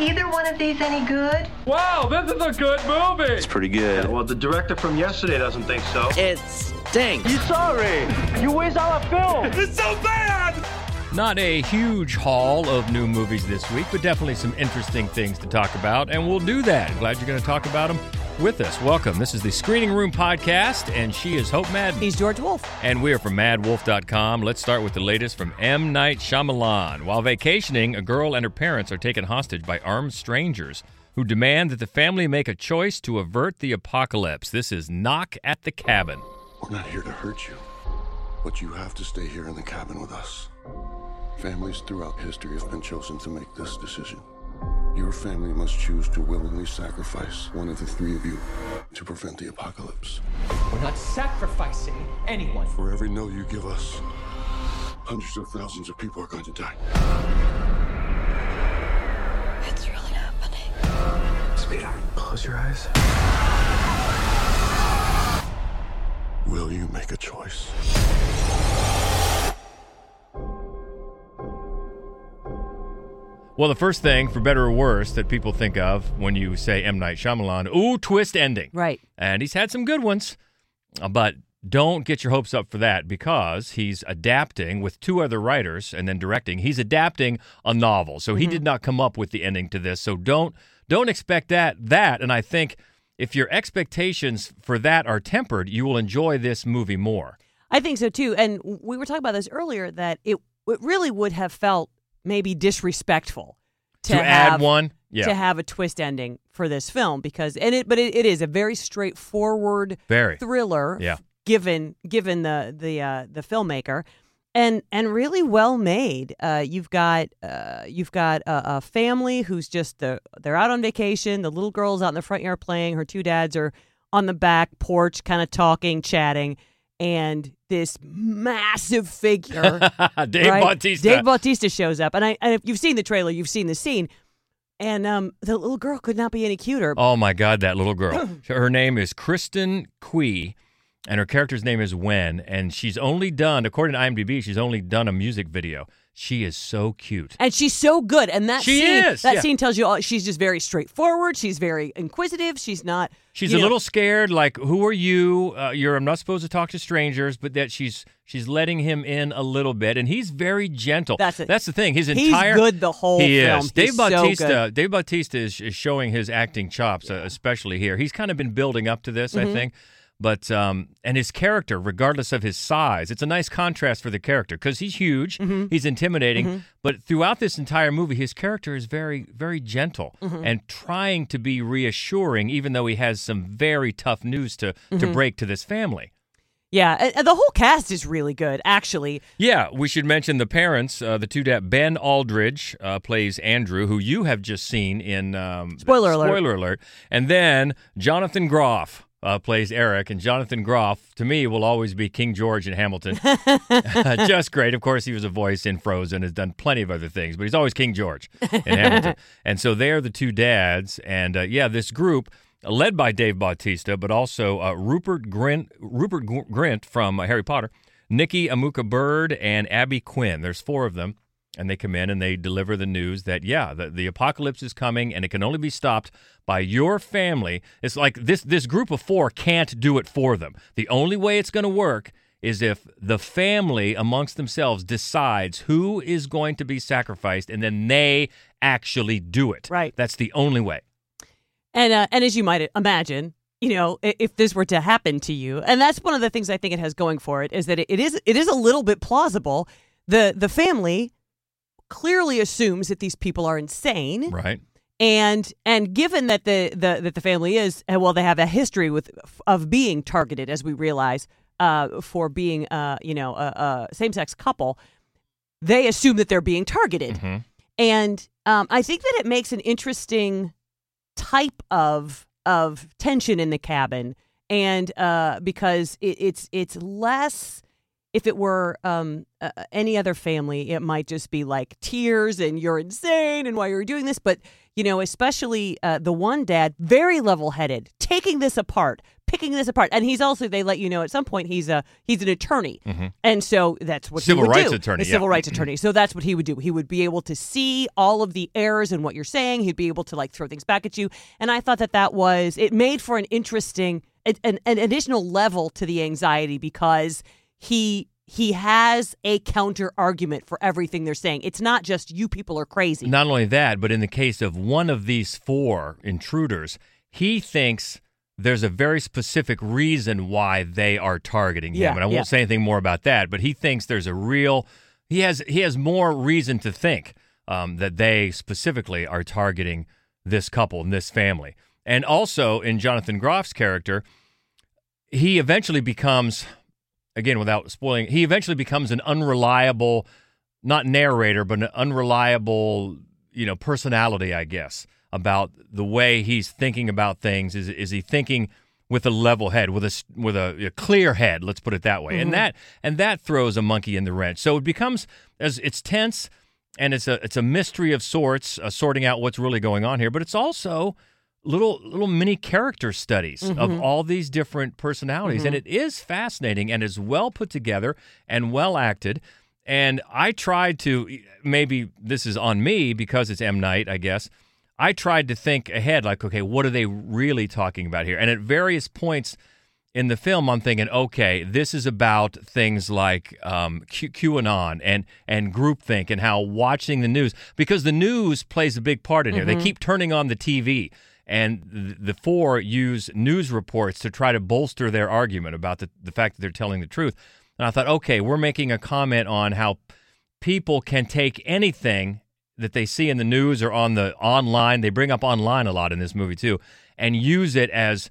either one of these any good? Wow, this is a good movie. It's pretty good. Well, the director from yesterday doesn't think so. It stinks. You sorry? You waste all our film. It's so bad. Not a huge haul of new movies this week, but definitely some interesting things to talk about, and we'll do that. Glad you're going to talk about them with us. Welcome. This is the Screening Room Podcast, and she is Hope Madden. He's George Wolf. And we are from maddwolf.com. Let's start with the latest from M. Night Shyamalan. While vacationing, a girl and her parents are taken hostage by armed strangers who demand that the family make a choice to avert the apocalypse. This is Knock at the Cabin. We're not here to hurt you, but you have to stay here in the cabin with us. Families throughout history have been chosen to make this decision. Your family must choose to willingly sacrifice one of the three of you to prevent the apocalypse. We're not sacrificing anyone. For every no you give us, hundreds of thousands of people are going to die. It's really happening. Sweetheart, close your eyes. Will you make a choice? Well, the first thing, for better or worse, that people think of when you say M. Night Shyamalan, ooh, twist ending. Right. And he's had some good ones, but don't get your hopes up for that because he's adapting with two other writers and then directing. He's adapting a novel, so he mm-hmm. did not come up with the ending to this. So don't don't expect that that. And I think if your expectations for that are tempered, you will enjoy this movie more. I think so too. And we were talking about this earlier that it, it really would have felt maybe disrespectful to, To add one, yeah. to have a twist ending for this film because and it but it, it is a very straightforward Very. thriller Yeah. given given the the uh, the filmmaker and and really well made. Uh, you've got uh, you've got a, a family who's just the they're out on vacation. The little girl's out in the front yard playing. Her two dads are on the back porch, kind of talking, chatting, and this massive figure, Dave right? Bautista. Dave Bautista shows up, and I and if you've seen the trailer, you've seen the scene. And um, the little girl could not be any cuter. Oh my God, that little girl. her name is Kristen Cui, and her character's name is Wen. And she's only done, according to IMDb, she's only done a music video. She is so cute. And she's so good. And that She scene, is, that yeah. scene tells you all. She's just very straightforward. She's very inquisitive. She's not. She's a know- little scared, like, "Who are you? Uh, you're I'm not supposed to talk to strangers." But that she's she's letting him in a little bit, and he's very gentle. That's it. That's the thing. His He's entire good the whole he film. is. Dave He's Bautista. good. Dave Bautista is, is showing his acting chops, uh, especially here. He's kind of been building up to this, Mm-hmm. I think. But um, and his character, regardless of his size, it's a nice contrast for the character because he's huge, Mm-hmm. he's intimidating. But throughout this entire movie, his character is very, very gentle Mm-hmm. and trying to be reassuring, even though he has some very tough news to Mm-hmm. to break to this family. Yeah, and the whole cast is really good, actually. Yeah, we should mention the parents. Uh, the two dad Ben Aldridge uh, plays Andrew, who you have just seen in um, Spoiler alert. Spoiler alert. And then Jonathan Groff uh, plays Eric, and Jonathan Groff to me will always be King George in Hamilton. just great. Of course, he was a voice in Frozen, has done plenty of other things, but he's always King George in Hamilton. And so they're the two dads, and uh, yeah, this group. Led by Dave Bautista, but also uh, Rupert Grint, Rupert Gr- Grint from uh, Harry Potter, Nikki Amuka Bird, and Abby Quinn. There's four of them, and they come in and they deliver the news that yeah, the, the apocalypse is coming, and it can only be stopped by your family. It's like this this group of four can't do it for them. The only way it's going to work is if the family amongst themselves decides who is going to be sacrificed, and then they actually do it. Right. That's the only way. And uh, and as you might imagine, you know, if this were to happen to you, and that's one of the things I think it has going for it is that it, it is it is a little bit plausible. The the family clearly assumes that these people are insane, Right. and and given that the, the that the family is well, they have a history with of being targeted, as we realize, uh, for being uh, you know a, a same sex couple. They assume that they're being targeted, Mhm. and um, I think that it makes an interesting type of of tension in the cabin, and uh, because it, it's it's less if it were um, uh, any other family, it might just be like tears and you're insane and why you're doing this. But you know, especially uh, the one dad, very level headed, taking this apart, picking this apart, and he's also they let you know at some point he's a he's an attorney, and so that's what Mm-hmm. Civil he would rights do. attorney, a yeah. civil rights attorney. So that's what he would do. He would be able to see all of the errors in what you're saying. He'd be able to like throw things back at you, and I thought that that was it made for an interesting an, an additional level to the anxiety because he he has a counter argument for everything they're saying. It's not just you people are crazy. Not only that, but in the case of one of these four intruders, he thinks there's a very specific reason why they are targeting him. Yeah, and I won't yeah. say anything more about that, but he thinks there's a real he has he has more reason to think um, that they specifically are targeting this couple and this family. And also in Jonathan Groff's character, he eventually becomes again without spoiling he eventually becomes an unreliable not narrator but an unreliable you know personality i guess about the way he's thinking about things. Is is he thinking with a level head with a with a, a clear head let's put it that way. And that and that throws a monkey in the wrench. So it becomes as it's tense and it's a it's a mystery of sorts uh, sorting out what's really going on here but it's also little little mini character studies of mm-hmm. all these different personalities and mm-hmm. it is fascinating and is well put together and well acted. And I tried to maybe this is on me because it's M. Night I guess. I tried to think ahead like okay what are they really talking about here? And at various points in the film, I'm thinking, okay, this is about things like um, Q- QAnon and and groupthink and how watching the news because the news plays a big part in here. They mm-hmm. keep turning on the TV, and the four use news reports to try to bolster their argument about the, the fact that they're telling the truth. And I thought, okay, we're making a comment on how people can take anything that they see in the news or on the online. They bring up online a lot in this movie too, and use it as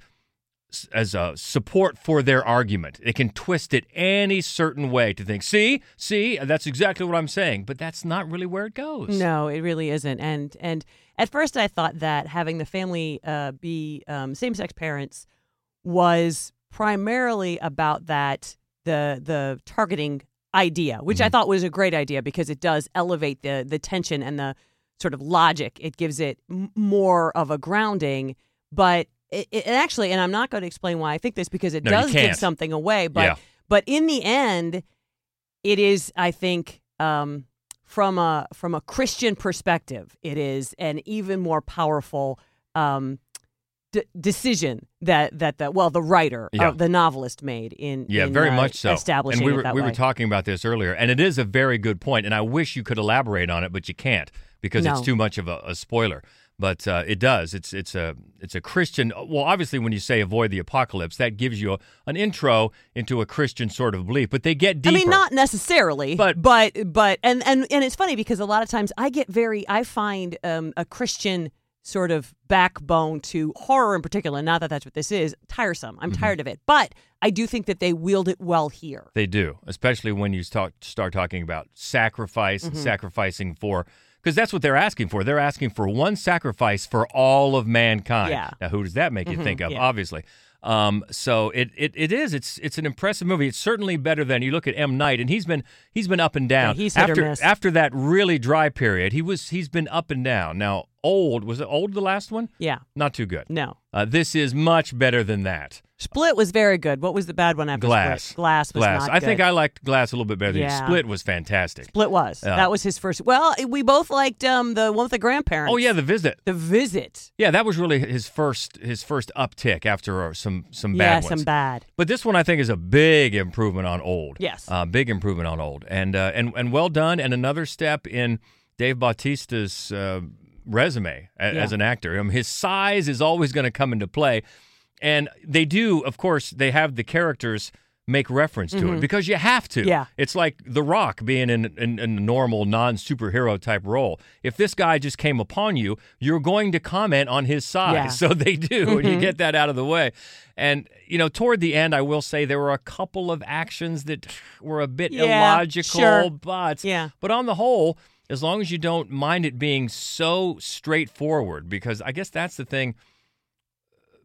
as a support for their argument. They can twist it any certain way to think, see, see, that's exactly what I'm saying, but that's not really where it goes. No, it really isn't. And and at first, I thought that having the family uh, be um, same-sex parents was primarily about that the the targeting idea, which I thought was a great idea because it does elevate the the tension and the sort of logic. It gives it m- more of a grounding, but it, it actually, and I'm not going to explain why I think this because it No, does give something away. But Yeah. but in the end, it is i think um, from a from a christian perspective it is an even more powerful um, d- decision that that the well the writer Yeah. uh, the novelist made in Yeah, in, very uh, much so. establishing and we were that we way. were talking about this earlier, and it is a very good point. And I wish you could elaborate on it, but you can't because No. it's too much of a, a spoiler. But uh, it does. It's it's a it's a Christian. Well, obviously, when you say avoid the apocalypse, that gives you a, an intro into a Christian sort of belief. But they get deeper. I mean, not necessarily, But- but but and and and it's funny because a lot of times I get very I find um, a Christian sort of backbone to horror in particular. Not that that's what this is. Tiresome. I'm Mm-hmm. tired of it, but I do think that they wield it well here. They do, especially when you start start talking about sacrifice, Mm-hmm. sacrificing for because that's what they're asking for. They're asking for one sacrifice for all of mankind. Yeah. Mm-hmm. Now, who does that make you think of? yeah. Obviously. Um, so it, it it is. It's it's an impressive movie. It's certainly better than you look at M Night, and he's been he's been up and down. Yeah, he's after after that really dry period, he was he's been up and down. Now, old was it old the last one? Yeah. Not too good. No. Uh, this is much better than that. Split was very good. What was the bad one after Glass. Split? Glass was Glass. not I think. I liked Glass a little bit better. than Yeah. Split was fantastic. Split was. Yeah. That was his first. Well, we both liked um the one with the grandparents. Oh yeah, the visit. the visit. Yeah, that was really his first his first uptick after uh, some some bad ones. some bad. But this one I think is a big improvement on old. Yes. uh, big improvement on old, and uh, and and well done, and another step in Dave Bautista's uh, resume a- Yeah. as an actor. I mean, his size is always going to come into play, and they do, of course, they have the characters make reference to it because you have to. Mm-hmm. Yeah. It's like The Rock being in, in, in a normal non superhero type role. If this guy just came upon you, you're going to comment on his size. Yeah. So they do, and you get that out of the way. And, you know, toward the end, I will say there were a couple of actions that were a bit Yeah, illogical, sure. but, Yeah. but on the whole, as long as you don't mind it being so straightforward, because I guess that's the thing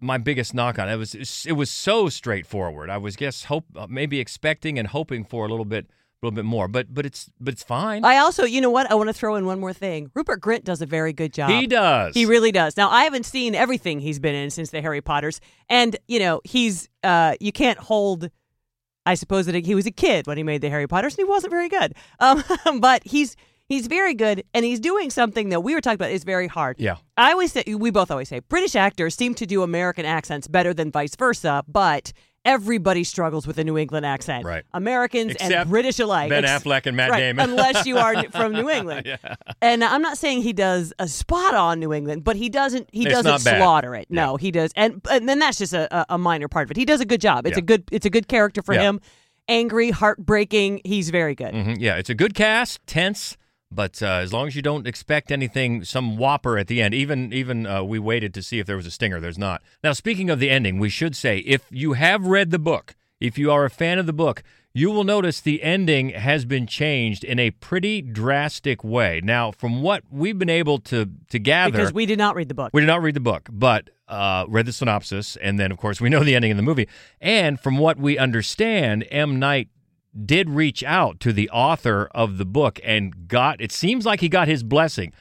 my biggest knock on it. It was it was so straightforward. I was guess hope uh, maybe expecting and hoping for a little bit a little bit more, but but it's but it's fine. I also, you know what? I want to throw in one more thing. Rupert Grint does a very good job. he does. He really does. Now, I haven't seen everything he's been in since the Harry Potters, and you know, he's uh, you can't hold. I suppose that he was a kid when he made the Harry Potters, and he wasn't very good. Um, but he's he's very good, and he's doing something that we were talking about is very hard. Yeah. I always say we both always say British actors seem to do American accents better than vice versa, but everybody struggles with a New England accent. Right. Americans Except and British alike. Ben Ex- Affleck and Matt right, Damon. unless you are from New England. And I'm not saying he does a spot on New England, but he doesn't he It's doesn't slaughter it. No, he does. And and then that's just a, a- minor part of it. He does a good job. It's Yeah. a good it's a good character for Yeah. him. Angry, heartbreaking. He's very good. Mhm, Yeah, it's a good cast, tense, but uh, as long as you don't expect anything, some whopper at the end. Even even uh, we waited to see if there was a stinger. There's not. Now, speaking of the ending, we should say if you have read the book, if you are a fan of the book, you will notice the ending has been changed in a pretty drastic way. Now, from what we've been able to to gather, Because we did not read the book. we did not read the book, but uh, read the synopsis, and then of course we know the ending in the movie. And from what we understand, M. Night did reach out to the author of the book and got. It seems like he got his blessing.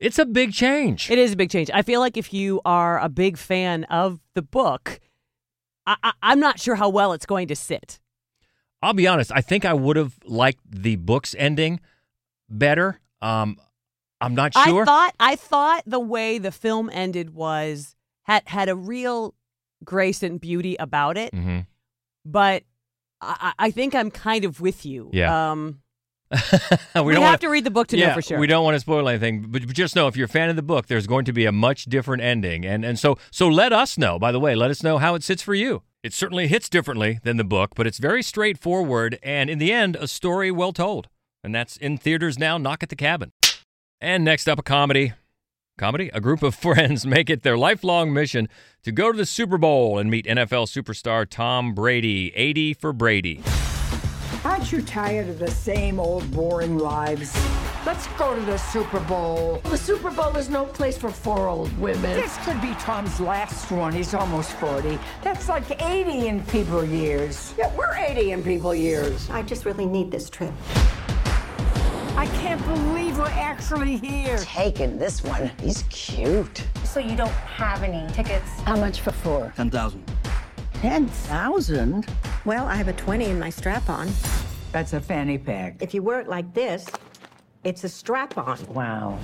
It's a big change. It is a big change. I feel like if you are a big fan of the book, I, I'm not sure how well it's going to sit. I'll be honest. I think I would have liked the book's ending better. Um, I'm not sure. I thought I thought the way the film ended was had had a real grace and beauty about it, mm-hmm. but I, I think I'm kind of with you. Yeah. Um, we, we, don't have wanna- to read the book to yeah, know for sure. We don't want to spoil anything, but but just know if you're a fan of the book, there's going to be a much different ending, and and so so let us know. By the way, let us know how it sits for you. It certainly hits differently than the book, but it's very straightforward, and in the end, a story well told. And that's in theaters now. Knock at the cabin. And next up, a comedy. Comedy? A group of friends make it their lifelong mission to go to the Super Bowl and meet NFL superstar Tom Brady. 80 for Brady. Aren't you tired of the same old boring lives? Let's go to the Super Bowl. The Super Bowl is no place for four old women. This could be Tom's last one. He's almost 40. That's like 80 in people years. Yeah, we're 80 in people years. I just really need this trip. I can't believe we're actually here. Taking this one. He's cute. So you don't have any tickets? How much for four? 10,000. 10,000? Well, I have a 20 in my strap on. That's a fanny pack. If you wear it like this, it's a strap on. Wow.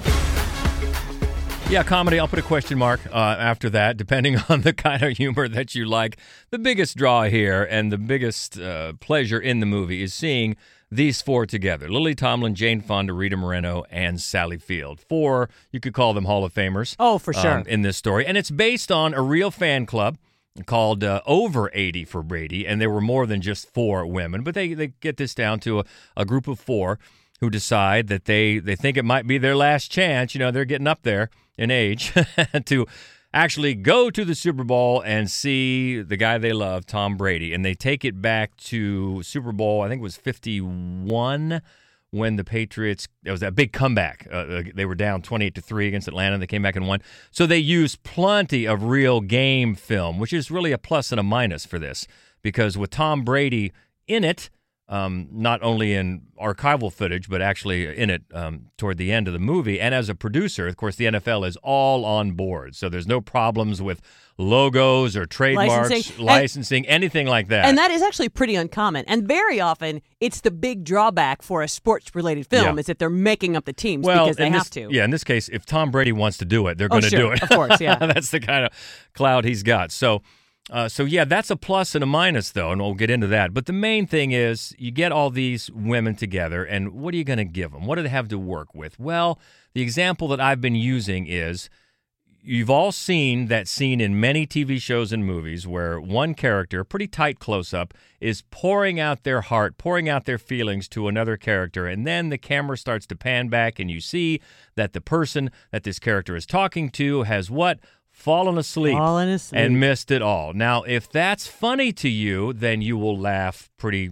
Yeah, comedy. I'll put a question mark uh, after that, depending on the kind of humor that you like. The biggest draw here and the biggest uh, pleasure in the movie is seeing these four together Lily Tomlin, Jane Fonda, Rita Moreno, and Sally Field. Four, you could call them Hall of Famers. Oh, for sure. um, in this story. And it's based on a real fan club called uh, Over 80 for Brady. And there were more than just four women, but they, they get this down to a, a group of four who decide that they, they think it might be their last chance. You know, they're getting up there in age to actually go to the Super Bowl and see the guy they love, Tom Brady. And they take it back to Super Bowl, I think it was 51 when the Patriots it was that big comeback. Uh, uh, they were down 28 to 3 against Atlanta. And they came back and won. So they used plenty of real game film, which is really a plus and a minus for this because with Tom Brady in it, um, not only in archival footage, but actually in it um, toward the end of the movie. And as a producer, of course, the NFL is all on board. So there's no problems with logos or trademarks, Licensing. licensing, And- anything like that. And that is actually pretty uncommon. And very often, it's the big drawback for a sports related film Yeah. is that they're making up the teams well, because they in have this, to. Yeah, in this case, if Tom Brady wants to do it, they're Oh, going to sure, do it. of course, yeah. that's the kind of cloud he's got. So, uh, so yeah, that's a plus and a minus, though, and we'll get into that. But the main thing is, you get all these women together, and what are you going to give them? What do they have to work with? Well, the example that I've been using is. You've all seen that scene in many TV shows and movies where one character, pretty tight close up, is pouring out their heart, pouring out their feelings to another character. And then the camera starts to pan back, and you see that the person that this character is talking to has what? Fallen asleep. Fallen asleep. And missed it all. Now, if that's funny to you, then you will laugh pretty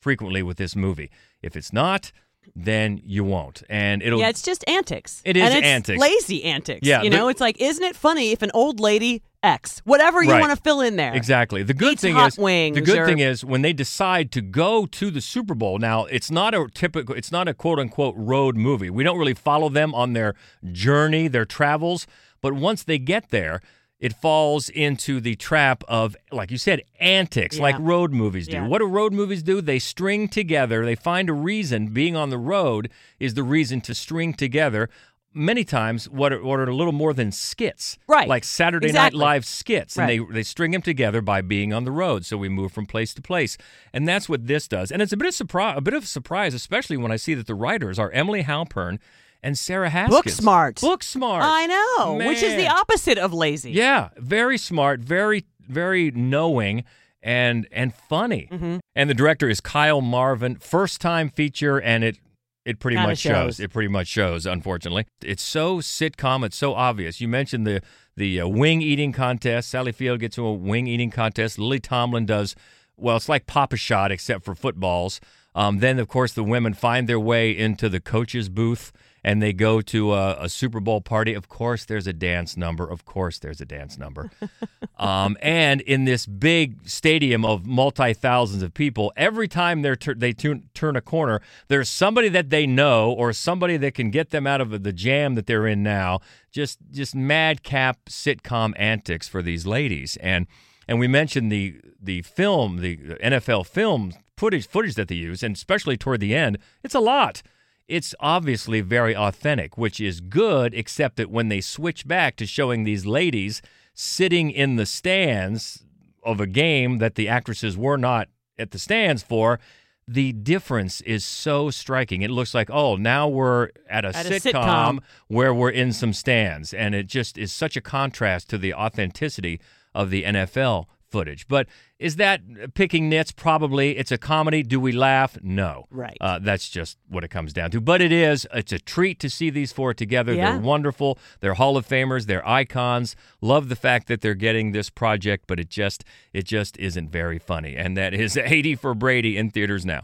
frequently with this movie. If it's not, then you won't. And it'll Yeah, it's just antics. It is and it's antics. Lazy antics. Yeah, You the- know, it's like, isn't it funny if an old lady X, whatever you Right. want to fill in there. Exactly. The good Eats thing is the good or- thing is when they decide to go to the Super Bowl. Now, it's not a typical it's not a quote unquote road movie. We don't really follow them on their journey, their travels, but once they get there, it falls into the trap of like you said antics Yeah. like road movies do. Yeah. What do road movies do? They string together, they find a reason being on the road is the reason to string together many times what are, what are a little more than skits. Right. Like Saturday Exactly. Night Live skits and Right. they they string them together by being on the road. So we move from place to place, and that's what this does. And it's a bit of surprise, a bit of surprise, especially when I see that the writers are Emily Halpern and Sarah Haskins. Book smart. Book smart. I know, which is the opposite of lazy. Yeah, very smart, very very knowing. And and funny, Mm-hmm. and the director is Kyle Marvin. First time feature, and it it pretty Kinda much shows. shows. It pretty much shows. Unfortunately, it's so sitcom. It's so obvious. You mentioned the the uh, wing eating contest. Sally Field gets to a wing eating contest. Lily Tomlin does well. It's like Pop-A-Shot except for footballs. Um, then of course the women find their way into the coach's booth and they go to a, a Super Bowl party. Of course, there's a dance number. Of course, there's a dance number. um, and in this big stadium of multi thousands of people, every time they're tur- they turn a corner, there's somebody that they know or somebody that can get them out of the jam that they're in now. Just just madcap sitcom antics for these ladies. And and we mentioned the the film, the NFL film footage footage that they use, and especially toward the end, it's a lot it's obviously very authentic, which is good, except that when they switch back to showing these ladies sitting in the stands of a game that the actresses were not at the stands for, the difference is so striking. It looks like, oh, now we're at a, At a sitcom, sitcom. where we're in some stands. And it just is such a contrast to the authenticity of the NFL footage. But is that picking nits? Probably. It's a comedy. Do we laugh? No. Right. Uh, that's just what it comes down to. But it is. It's a treat to see these four together. Yeah. They're wonderful. They're Hall of Famers. They're icons. Love the fact that they're getting this project, but it just it just isn't very funny. And that is 80 for Brady in theaters now.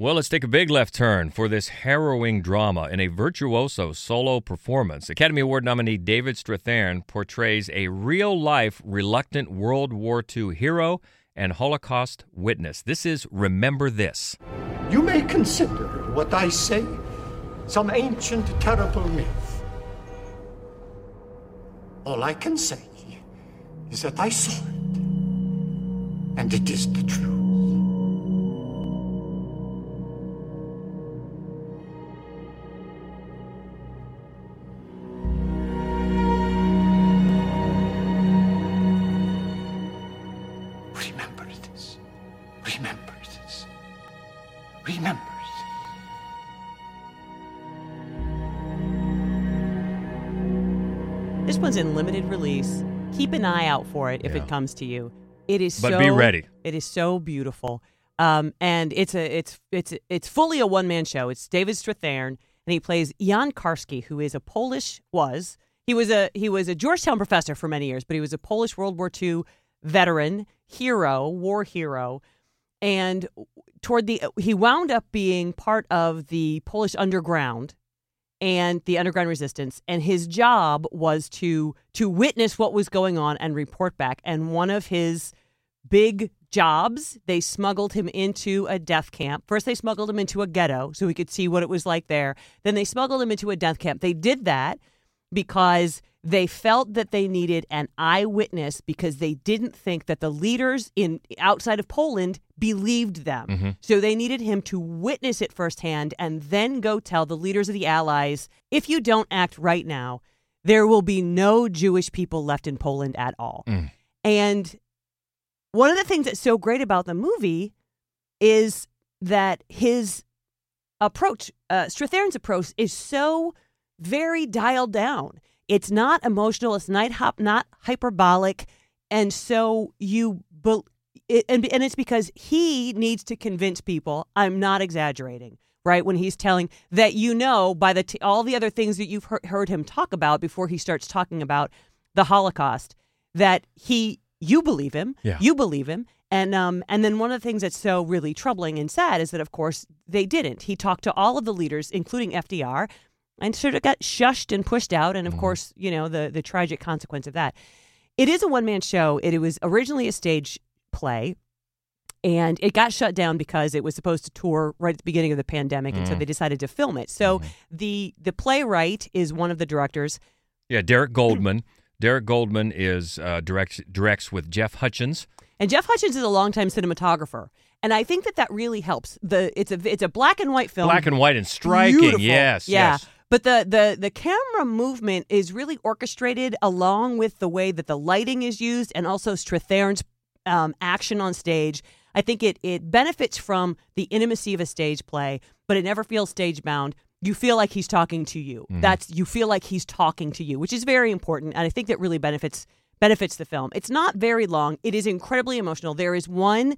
Well, let's take a big left turn for this harrowing drama in a virtuoso solo performance. Academy Award nominee David Strathairn portrays a real life reluctant World War II hero and Holocaust witness. This is Remember This. You may consider what I say some ancient, terrible myth. All I can say is that I saw it, and it is the truth. Remember this. Remember this. This one's in limited release. Keep an eye out for it if Yeah. it comes to you. It is But so be ready. It is so beautiful. Um, and it's a it's it's it's fully a one man show. It's David Strathairn and he plays Jan Karski, who is a Polish was he was a he was a Georgetown professor for many years, but he was a Polish World War II veteran, hero, war hero, and toward the uh, he wound up being part of the Polish underground and the underground resistance. And his job was to to witness what was going on and report back. And one of his big jobs they smuggled him into a death camp. First they smuggled him into a ghetto so he could see what it was like there. Then they smuggled him into a death camp. They did that because they felt that they needed an eyewitness because they didn't think that the leaders in outside of Poland believed them. So they needed him to witness it firsthand and then go tell the leaders of the allies, if you don't act right now, there will be no Jewish people left in Poland at all. And one of the things that's so great about the movie is that his approach, uh, Strathairn's approach, is so very dialed down. It's not emotional. It's not hop, not hyperbolic, and so you. Be, it, and and it's because he needs to convince people. I'm not exaggerating, right? When he's telling that you know by the t- all the other things that you've heard, heard him talk about before he starts talking about the Holocaust, that he you believe him. Yeah. You believe him. And um and then one of the things that's so really troubling and sad is that of course they didn't. He talked to all of the leaders, including FDR, and sort of got shushed and pushed out. And of course, you know the the tragic consequence of that. It is a one man show. It, it was originally a stage play, and it got shut down because it was supposed to tour right at the beginning of the pandemic, and so Mm. they decided to film it. So the the playwright is one of the directors. Yeah, Derek Goldman. Derek Goldman is uh, directs directs with Jeff Hutchins. And Jeff Hutchins is a longtime cinematographer, and I think that that really helps. The it's a it's a black and white film, Black and white and striking. Beautiful. Yes, yeah. yes. But the the the camera movement is really orchestrated along with the way that the lighting is used, and also Strathairn's um, action on stage. I think it it benefits from the intimacy of a stage play, but it never feels stage bound. You feel like he's talking to you. Mm-hmm. That's you feel like he's talking to you, which is very important, and I think that really benefits benefits the film. It's not very long. It is incredibly emotional. There is one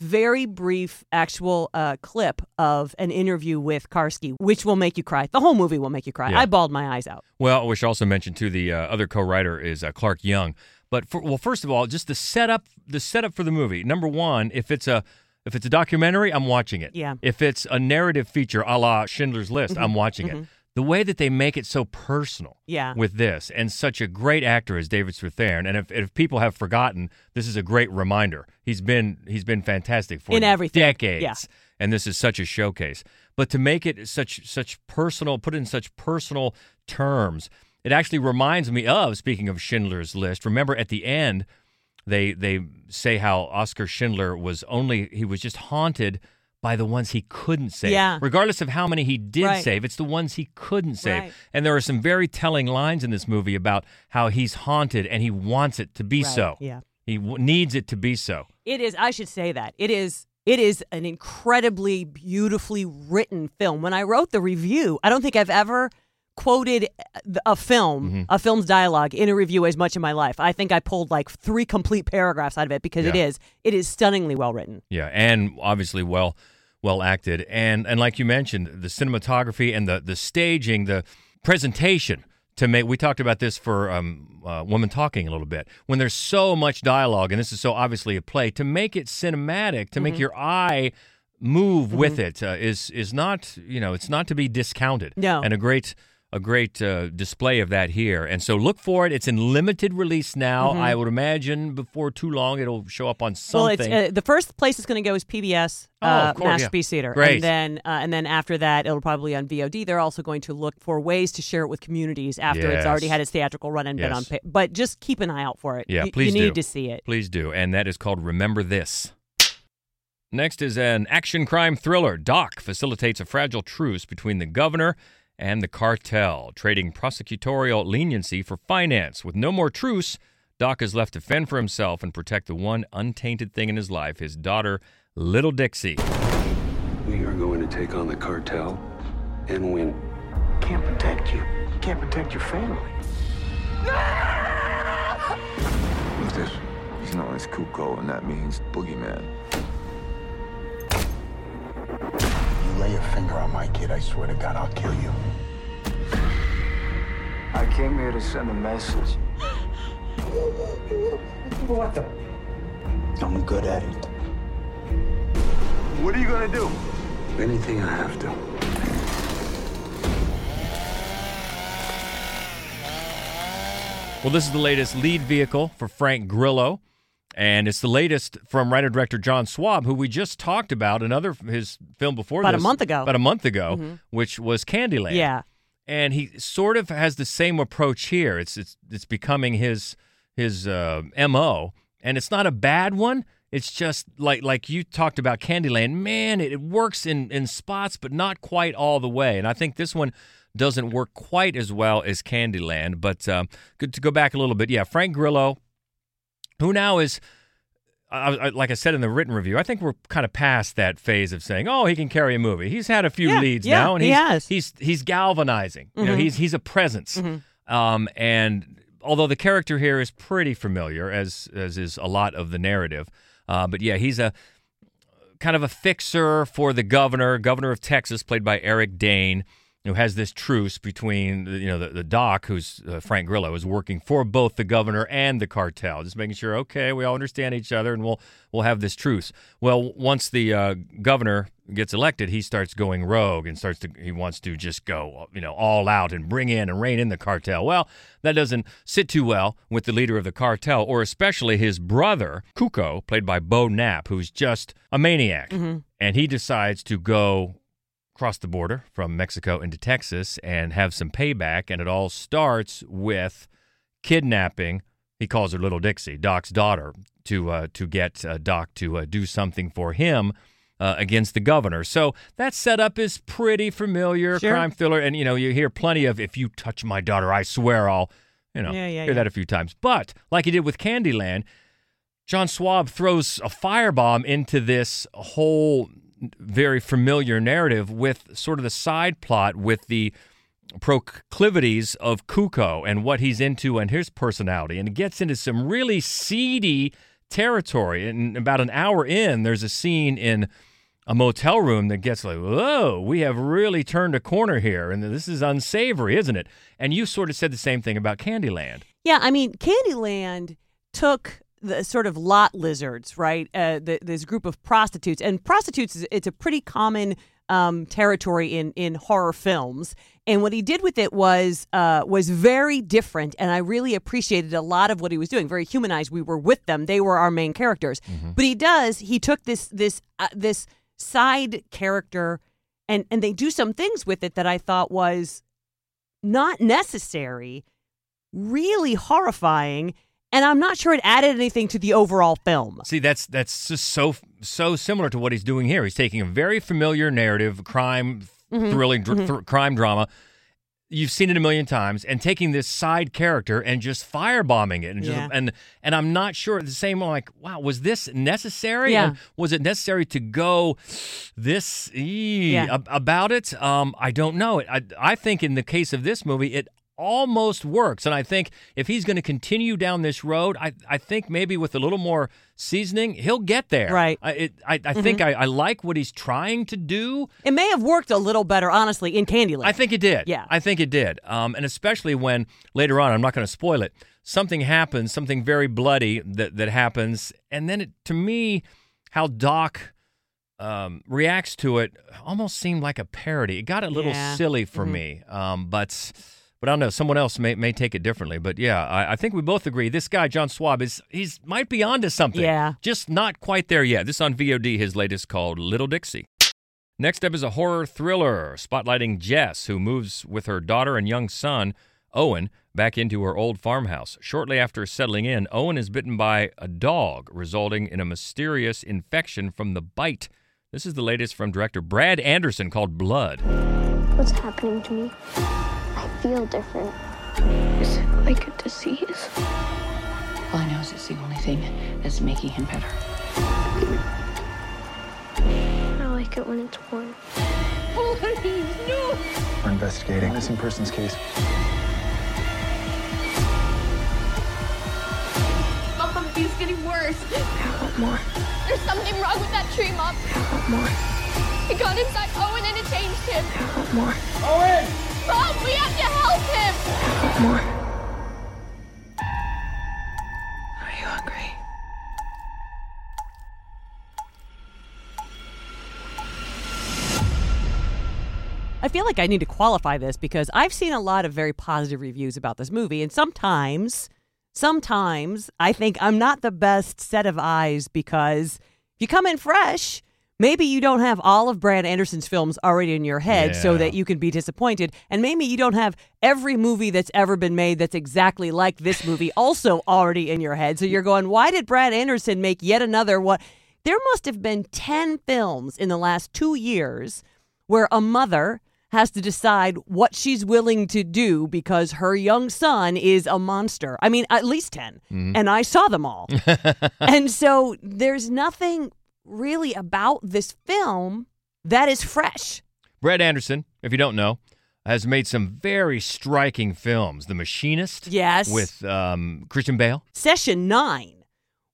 very brief actual uh, clip of an interview with Karski, which will make you cry. The whole movie will make you cry. Yeah. I bawled my eyes out. Well, we should also mention too the uh, other co-writer is uh, Clark Young. But for, well, first of all, just the setup, the setup for the movie. Number one, if it's a if it's a documentary, I'm watching it. Yeah. If it's a narrative feature, a la Schindler's List, Mm-hmm. I'm watching it. The way that they make it so personal. Yeah. With this, and such a great actor as David Strathairn, and if, if people have forgotten, this is a great reminder. He's been he's been fantastic for In everything. decades Yeah. and this is such a showcase. But to make it such such personal, put it in such personal terms, it actually reminds me of speaking of Schindler's List. Remember at the end, they they say how Oskar Schindler was only he was just haunted by the ones he couldn't save. Yeah. Regardless of how many he did Right. save, it's the ones he couldn't save. Right. And there are some very telling lines in this movie about how he's haunted and he wants it to be Right. so. Yeah. He w- needs it to be so. It is. I should say that it is. It is an incredibly beautifully written film. When I wrote the review, I don't think I've ever quoted a film, Mm-hmm. a film's dialogue in a review as much in my life. I think I pulled like three complete paragraphs out of it because it Yeah. is. It is stunningly well written. Yeah, and obviously well well acted, and and like you mentioned, the cinematography and the the staging, the presentation to make. We talked about this for um, uh, Women Talking a little bit. When there's so much dialogue, and this is so obviously a play, to make it cinematic, to make Mm-hmm. your eye move with it, uh, is is not you know it's not to be discounted. No. and a great. A great uh, display of that here, and so look for it. It's in limited release now. I would imagine before too long it'll show up on something. Mm-hmm. Well, uh, the first place it's going to go is PBS, Oh, uh, yeah. Theater, Great. and then uh, and then after that it'll probably be on VOD. They're also going to look for ways to share it with communities after it's already had its theatrical run and been on. Yes. Pa- but just keep an eye out for it. Yeah, Y- please You do. need to see it. Please do. And that is called Remember This. Next is an action crime thriller. Doc facilitates a fragile truce between the governor and the cartel, trading prosecutorial leniency for finance. With no more truce, Doc is left to fend for himself and protect the one untainted thing in his life his daughter, Little Dixie. We are going to take on the cartel and win. Can't protect you. Can't protect your family. Who's this? He's known as Cuco, and that means boogeyman. Lay a finger on my kid, I swear to God, I'll kill you. I came here to send a message. What the? I'm good at it. What are you gonna do? Anything I have to. Well, this is the latest lead vehicle for Frank Grillo, and it's the latest from writer director John Swab, who we just talked about another his film before About a month ago. about a month ago, which was Candyland. Yeah. and he sort of has the same approach here. It's it's it's becoming his his uh, mo, and it's not a bad one. It's just like like you talked about Candyland. Man, it, it works in in spots, but not quite all the way. And I think this one doesn't work quite as well as Candyland. But um, good to go back a little bit. Yeah, Frank Grillo, who now is. I, I, like I said in the written review, I think we're kind of past that phase of saying, "Oh, he can carry a movie." He's had a few Yeah, leads yeah, now, and he he's, has. he's he's galvanizing. You know, Mhm. he's he's a presence. Mm-hmm. Um, and although the character here is pretty familiar, as as is a lot of the narrative, uh, but yeah, he's a kind of a fixer for the governor, governor of Texas, played by Eric Dane. Who has this truce between you know the, the doc, who's uh, Frank Grillo, is working for both the governor and the cartel, just making sure okay we all understand each other and we'll we'll have this truce. Well, once the uh, governor gets elected, he starts going rogue and starts to he wants to just go you know all out and bring in and rein in the cartel. Well, that doesn't sit too well with the leader of the cartel, or especially his brother Cuco, played by Beau Knapp, who's just a maniac, and he decides to go cross the border from Mexico into Texas and have some payback. And it all starts with kidnapping. He calls her Little Dixie, Doc's daughter, to uh, to get uh, Doc to uh, do something for him. Uh, against the governor. So that setup is pretty familiar, Sure. crime thriller. And, you know, you hear plenty of, if you touch my daughter, I swear I'll, you know, Yeah, yeah, hear yeah. that a few times. But like he did with Candyland, John Swab throws a firebomb into this whole very familiar narrative with sort of the side plot with the proclivities of Cuco and what he's into and his personality. And it gets into some really seedy territory. And about an hour in, there's a scene in a motel room that gets like, whoa, we have really turned a corner here. And this is unsavory, isn't it? And you sort of said the same thing about Candyland. Yeah, I mean, Candyland took the sort of lot lizards, right? Uh, the, this group of prostitutes, and prostitutes. It's a pretty common um, territory in in horror films. And what he did with it was uh, was very different, and I really appreciated a lot of what he was doing. Very humanized. We were with them; they were our main characters. But he does he took this this uh, this side character, and and they do some things with it that I thought was not necessary really horrifying and i'm not sure it added anything to the overall film See, that's that's just so so similar to what he's doing here. He's taking a very familiar narrative, crime, Mhm, thrilling, dr- mhm. thr- crime drama. You've seen it a million times, and taking this side character and just firebombing it, and just, Yeah. and and I'm not sure the same. Like, wow, was this necessary? Yeah. And was it necessary to go this ee, Yeah. ab- about it? Um, I don't know. I I think in the case of this movie, it almost works. And I think if he's going to continue down this road, I, I think maybe with a little more seasoning, he'll get there. Right. I, it, I, I think Mhm. I, I like what he's trying to do. it may have worked a little better honestly in candyland I think it did. Yeah. I think it did. Um, and especially when later on, I'm not going to spoil it, something happens, something very bloody that, that happens. And then it, to me, how Doc um, reacts to it almost seemed like a parody. It got a little Yeah. silly for Mhm. me. Um, but. But I don't know. Someone else may, may take it differently. But yeah, I, I think we both agree. This guy, John Swab, is he's might be onto something. Yeah. Just not quite there yet. This on VOD, his latest called Little Dixie. Next up is a horror thriller spotlighting Jess, who moves with her daughter and young son, Owen, back into her old farmhouse. Shortly after settling in, Owen is bitten by a dog, resulting in a mysterious infection from the bite. This is the latest from director Brad Anderson called Blood. What's happening to me? I feel different. Is it like a disease? All I know is it's the only thing that's making him better. I like it when it's warm. Please, no! We're investigating a missing persons case. Mom, he's getting worse. I want more. There's something wrong with that tree, Mom. I want more. It got inside Owen and it changed him. I want more. Owen! Mom, we have to help him! I more. Are you hungry? I feel like I need to qualify this because I've seen a lot of very positive reviews about this movie, and sometimes, sometimes I think I'm not the best set of eyes because if you come in fresh, maybe you don't have all of Brad Anderson's films already in your head so that you can be disappointed, and maybe you don't have every movie that's ever been made that's exactly like this movie also already in your head. So you're going, why did Brad Anderson make yet another what? There must have been 10 films in the last two years where a mother has to decide what she's willing to do because her young son is a monster. I mean, at least 10. Mhm. And I saw them all. and so there's nothing really about this film that is fresh. Brad Anderson, if you don't know, has made some very striking films. The Machinist. Yes. With um, Christian Bale. Session 9,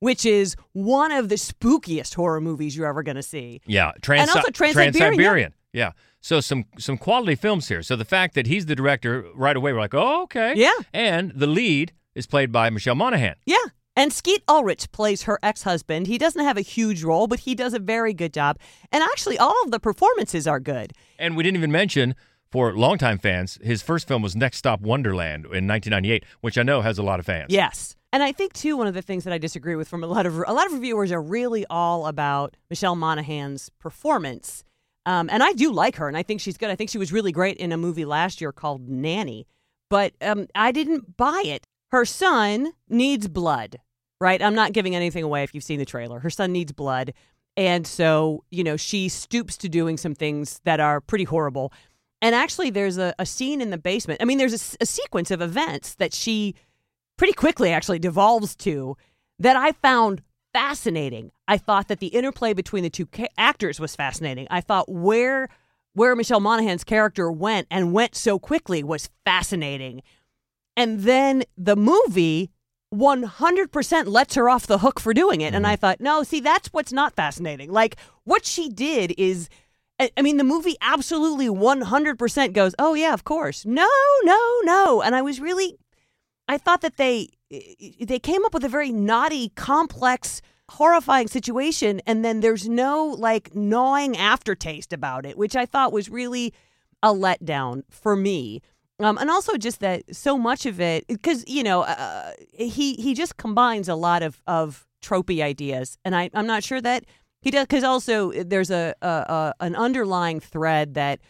which is one of the spookiest horror movies you're ever going to see. Yeah. Trans- And also Trans-Siberian, Trans-Siberian. Yeah. So some some quality films here. So the fact that he's the director right away, we're like, oh, okay. Yeah. And the lead is played by Michelle Monaghan. Yeah. And Skeet Ulrich plays her ex husband. He doesn't have a huge role, but he does a very good job. And actually, all of the performances are good. And we didn't even mention for longtime fans, his first film was Next Stop Wonderland in 1998, which I know has a lot of fans. Yes. And I think too one of the things that I disagree with from a lot of a lot of reviewers are really all about Michelle Monaghan's performance. Um, and I do like her, and I think she's good. I think she was really great in a movie last year called Nanny, but um, I didn't buy it. Her son needs blood, right? I'm not giving anything away if you've seen the trailer. Her son needs blood, and so you know she stoops to doing some things that are pretty horrible. And actually, there's a, a scene in the basement. I mean, there's a, a sequence of events that she pretty quickly actually devolves to that I found fascinating. I thought that the interplay between the two ca- actors was fascinating. I thought where where Michelle Monaghan's character went and went so quickly was fascinating. And then the movie 100% lets her off the hook for doing it. And mm-hmm. I thought, no, see, that's what's not fascinating. Like, what she did is, I I mean, the movie absolutely 100% goes, oh, yeah, of course. No, no, no. And I was really I thought that they they came up with a very naughty, complex, horrifying situation, and then there's no like gnawing aftertaste about it, which I thought was really a letdown for me. Um, and also just that so much of it, because you know, uh, he he just combines a lot of of tropey ideas, and I I'm not sure that he does because also there's a, a, a an underlying thread that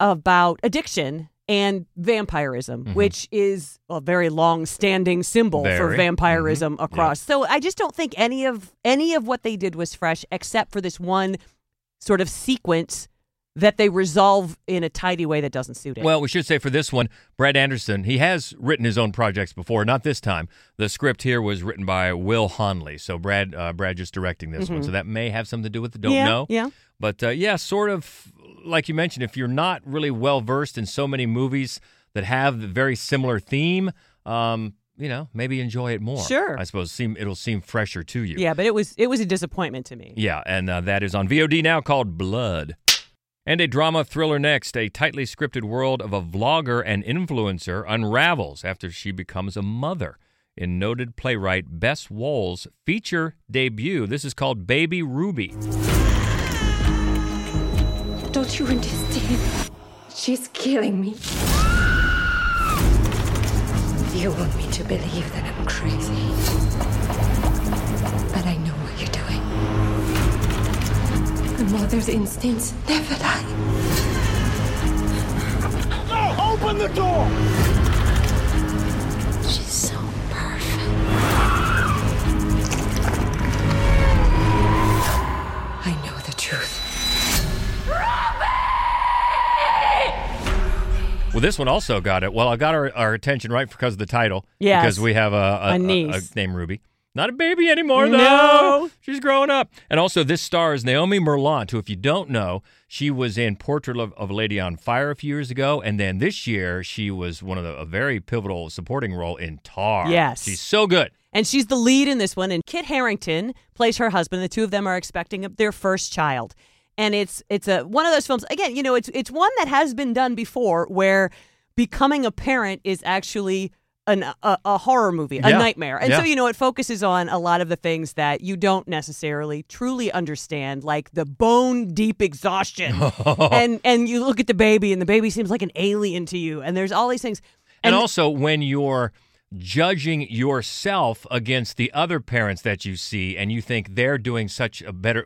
about addiction and vampirism, Mm-hmm. which is a very long-standing symbol for Very. vampirism Mhm. across. So I just don't think any of any of what they did was fresh, except for this one sort of sequence that they resolve in a tidy way that doesn't suit it. Well, we should say for this one, Brad Anderson, he has written his own projects before, not this time. The script here was written by Will Honley. So Brad uh, Brad just directing this one. Mhm. So that may have something to do with it. Don't Yeah, know. yeah. But uh, yeah, sort of like you mentioned, if you're not really well versed in so many movies that have the very similar theme, um, you know, maybe enjoy it more. Sure. I suppose seem it'll seem fresher to you. yeah, but it was it was a disappointment to me. Yeah, and uh, that is on VOD now called Blood. And a drama thriller next. A tightly scripted world of a vlogger and influencer unravels after she becomes a mother. In noted playwright Bess Wohl's feature debut, this is called Baby Ruby. Don't you understand? She's killing me. You want me to believe that I'm crazy. A mother's instincts never lie. No! Open the door! She's so perfect. I know the truth. Well, this one also got it. Well, I got our, our attention right because of the title. Yes. Because we have a, a, A niece. named Ruby. Not a baby anymore, though. No. She's growing up. And also, this star is Noémie Merlant, who, if you don't know, she was in Portrait of, of a Lady on Fire a few years ago. And then this year, she was one of the, a very pivotal supporting role in Tar. Yes. She's so good. And she's the lead in this one. And Kit Harington plays her husband. The two of them are expecting their first child. And it's it's a one of those films. Again, you know, it's it's one that has been done before, where becoming a parent is actually an, a, a horror movie, a Yeah. nightmare. And Yeah. so, you know, it focuses on a lot of the things that you don't necessarily truly understand, like the bone deep exhaustion. and and you look at the baby, and the baby seems like an alien to you. And there's all these things. And, also, when you're judging yourself against the other parents that you see and you think they're doing such a better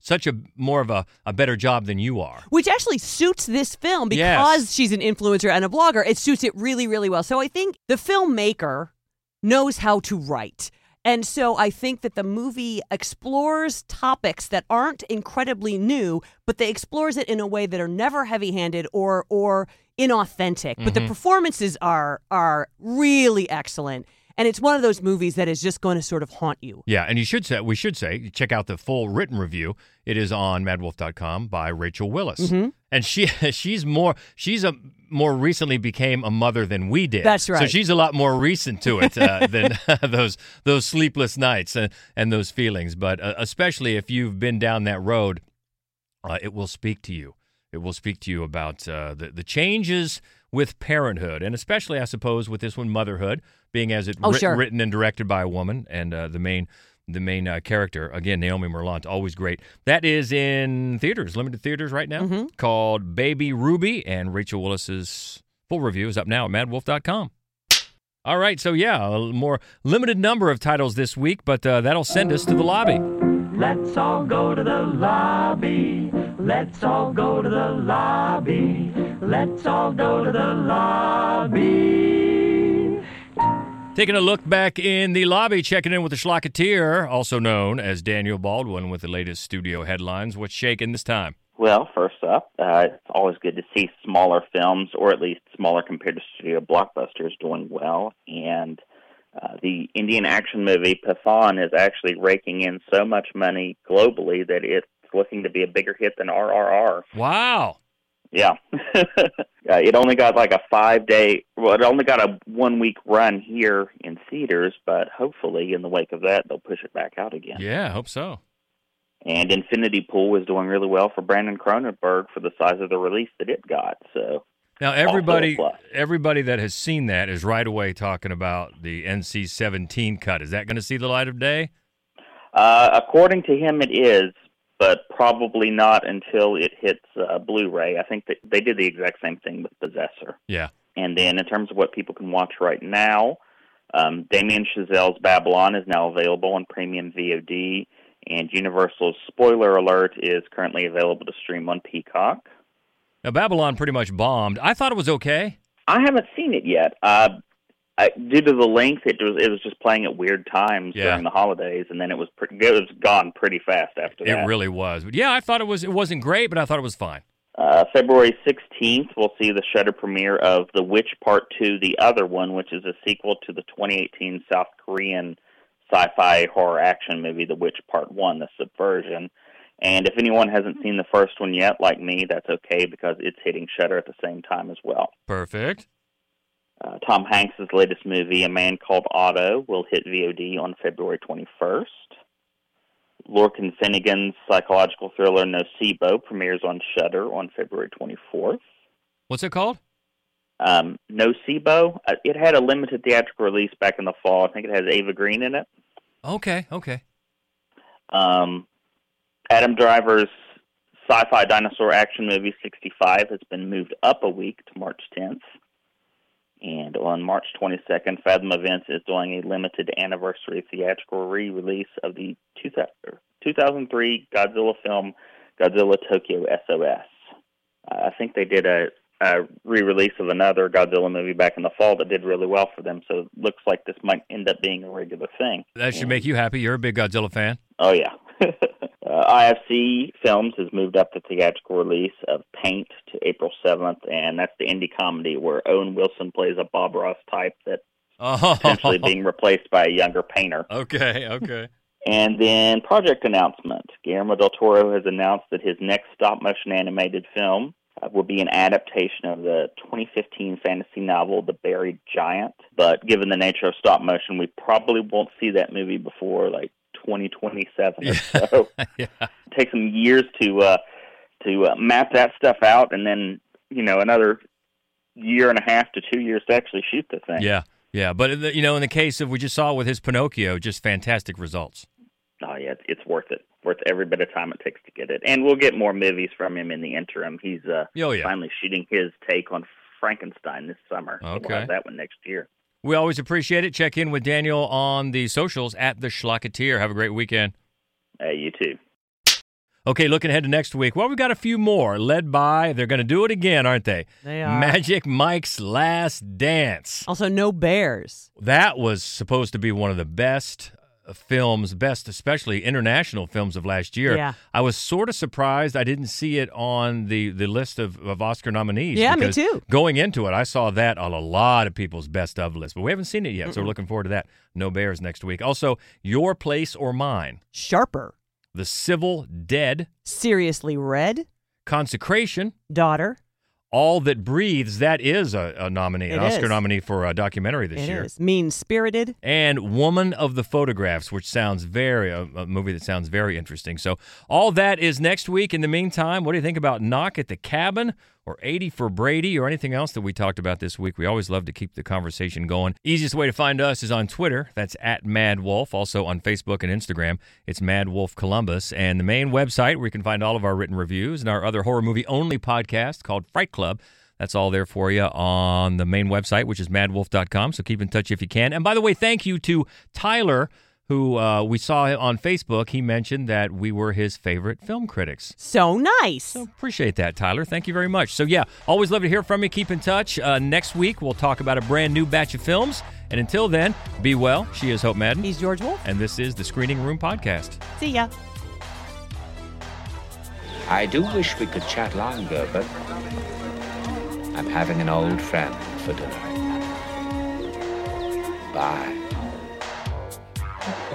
such a more of a, a better job than you are which actually suits this film because Yes. she's an influencer and a blogger. It suits it really, really well. So I think the filmmaker knows how to write. And so I think that the movie explores topics that aren't incredibly new, but they explores it in a way that are never heavy-handed or or inauthentic. But the Mhm. performances are are really excellent. And it's one of those movies that is just going to sort of haunt you. Yeah, and you should say we should say check out the full written review. It is on maddwolf.com by Rachel Willis. Mhm. And she she's more she's a more recently became a mother than we did. That's right. So she's a lot more recent to it uh, than those those sleepless nights and, and those feelings. But uh, especially if you've been down that road uh, it will speak to you. It will speak to you about uh, the the changes with parenthood, and especially, I suppose, with this one, motherhood, being as it Oh, writ- sure. written and directed by a woman, and uh, the main the main uh, character again, Noémie Merlant, always great. That is in theaters, limited theaters right now, Mm-hmm. called Baby Ruby, and Rachel Willis's full review is up now at maddwolf.com. All right, so yeah, a more limited number of titles this week, but uh, that'll send us to the lobby. Let's all go to the lobby. Let's all go to the lobby. Let's all go to the lobby. Taking a look back in the lobby, checking in with the Schlocketeer, also known as Daniel Baldwin, with the latest studio headlines. What's shaking this time? Well, first up, uh, it's always good to see smaller films, or at least smaller compared to studio blockbusters, doing well. And uh, the Indian action movie Pathaan is actually raking in so much money globally that it's looking to be a bigger hit than RRR. Wow. Yeah. yeah, it only got like a five day, well, it only got a one week run here in theaters, but hopefully in the wake of that, they'll push it back out again. Yeah, I hope so. And Infinity Pool was doing really well for Brandon Cronenberg for the size of the release that it got. So Now, everybody, everybody that has seen that is right away talking about the NC-17 cut. Is that going to see the light of day? Uh, according to him, it is, but probably not until it hits uh, Blu-ray. I think that they did the exact same thing with Possessor. Yeah. And then in terms of what people can watch right now, um, Damien Chazelle's Babylon is now available on premium VOD, and Universal's Spoiler Alert is currently available to stream on Peacock. Now, Babylon pretty much bombed. I thought it was okay. I haven't seen it yet. Uh, I, due to the length, it was it was just playing at weird times Yeah. during the holidays, and then it was pretty, it was gone pretty fast after that. It really was. But yeah, I thought it was. It wasn't great, but I thought it was fine. Uh, February 16th, we'll see the Shudder premiere of The Witch Part 2, the other one, which is a sequel to the 2018 South Korean sci-fi horror action movie, The Witch Part 1, The Subversion. And if anyone hasn't seen the first one yet, like me, that's okay because it's hitting Shudder at the same time as well. Perfect. Uh, Tom Hanks' latest movie, A Man Called Otto, will hit VOD on February 21st. Lorcan Finnegan's psychological thriller Nocebo premieres on Shudder on February 24th. What's it called? Um, Nocebo, uh, it had a limited theatrical release back in the fall. I think it has Ava Green in it. Okay. Okay. Um, Adam Driver's sci-fi dinosaur action movie 65 has been moved up a week to March 10th. And on March 22nd, Fathom Events is doing a limited anniversary theatrical re-release of the 2003 Godzilla film Godzilla Tokyo SOS. Uh, I think they did a, a re-release of another Godzilla movie back in the fall that did really well for them. So it looks like this might end up being a regular thing. That should make you happy. You're a big Godzilla fan. Oh yeah. uh, IFC Films has moved up the theatrical release of Paint to April seventh, and that's the indie comedy where Owen Wilson plays a Bob Ross type that's Oh. essentially being replaced by a younger painter. Okay. Okay. And then project announcement: Guillermo del Toro has announced that his next stop-motion animated film uh, will be an adaptation of the 2015 fantasy novel *The Buried Giant*. But given the nature of stop motion, we probably won't see that movie before like 2027 or so. yeah. It takes them years to uh, to uh, map that stuff out, and then you know another year and a half to two years to actually shoot the thing. Yeah. Yeah. But the- you know, in the case of we just saw with his Pinocchio, just fantastic results. Oh yeah, it's worth it. Worth every bit of time it takes to get it, and we'll get more movies from him in the interim. He's uh, Oh, yeah. finally shooting his take on Frankenstein this summer. Okay. we'll have that one next year. We always appreciate it. Check in with Daniel on the socials at the Schlocketeer. Have a great weekend. Uh, you too. Okay, looking ahead to next week. Well, we've got a few more led by, they're going to do it again, aren't they? They are. Magic Mike's Last Dance. Also, no bears. That was supposed to be one of the best films, best especially international films of last year. Yeah. I was sort of surprised I didn't see it on the, the list of, of Oscar nominees. Yeah, me too. Going into it, I saw that on a lot of people's best of list, but we haven't seen it yet, so we're looking forward to that. No Bears next week. Also, Your Place or Mine, Sharper. The Civil Dead, Seriously Red. Consecration, Daughter. All That Breathes. That is a, a nominee, an It Oscar is. nominee for a documentary this It year. is mean spirited. And Woman of the Photographs, which sounds very, a, a movie that sounds very interesting. So, all that is next week. In the meantime, what do you think about Knock at the Cabin or 80 for Brady or anything else that we talked about this week? We always love to keep the conversation going. Easiest way to find us is on Twitter. That's at Mad Wolf. Also on Facebook and Instagram, it's Mad Wolf Columbus. And the main website where you can find all of our written reviews and our other horror movie only podcast called Fright Club. That's all there for you on the main website, which is maddwolf.com. So keep in touch if you can. And by the way, thank you to Tyler, who uh, we saw on Facebook. He mentioned that we were his favorite film critics. So nice. So appreciate that, Tyler. Thank you very much. So, yeah, always love to hear from you. Keep in touch. Uh, next week, we'll talk about a brand new batch of films. And until then, be well. She is Hope Madden. He's George Wolf. And this is the Screening Room Podcast. See ya. I do wish we could chat longer, but I'm having an old friend for dinner. Bye.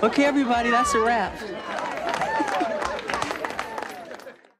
Okay, everybody, that's a wrap.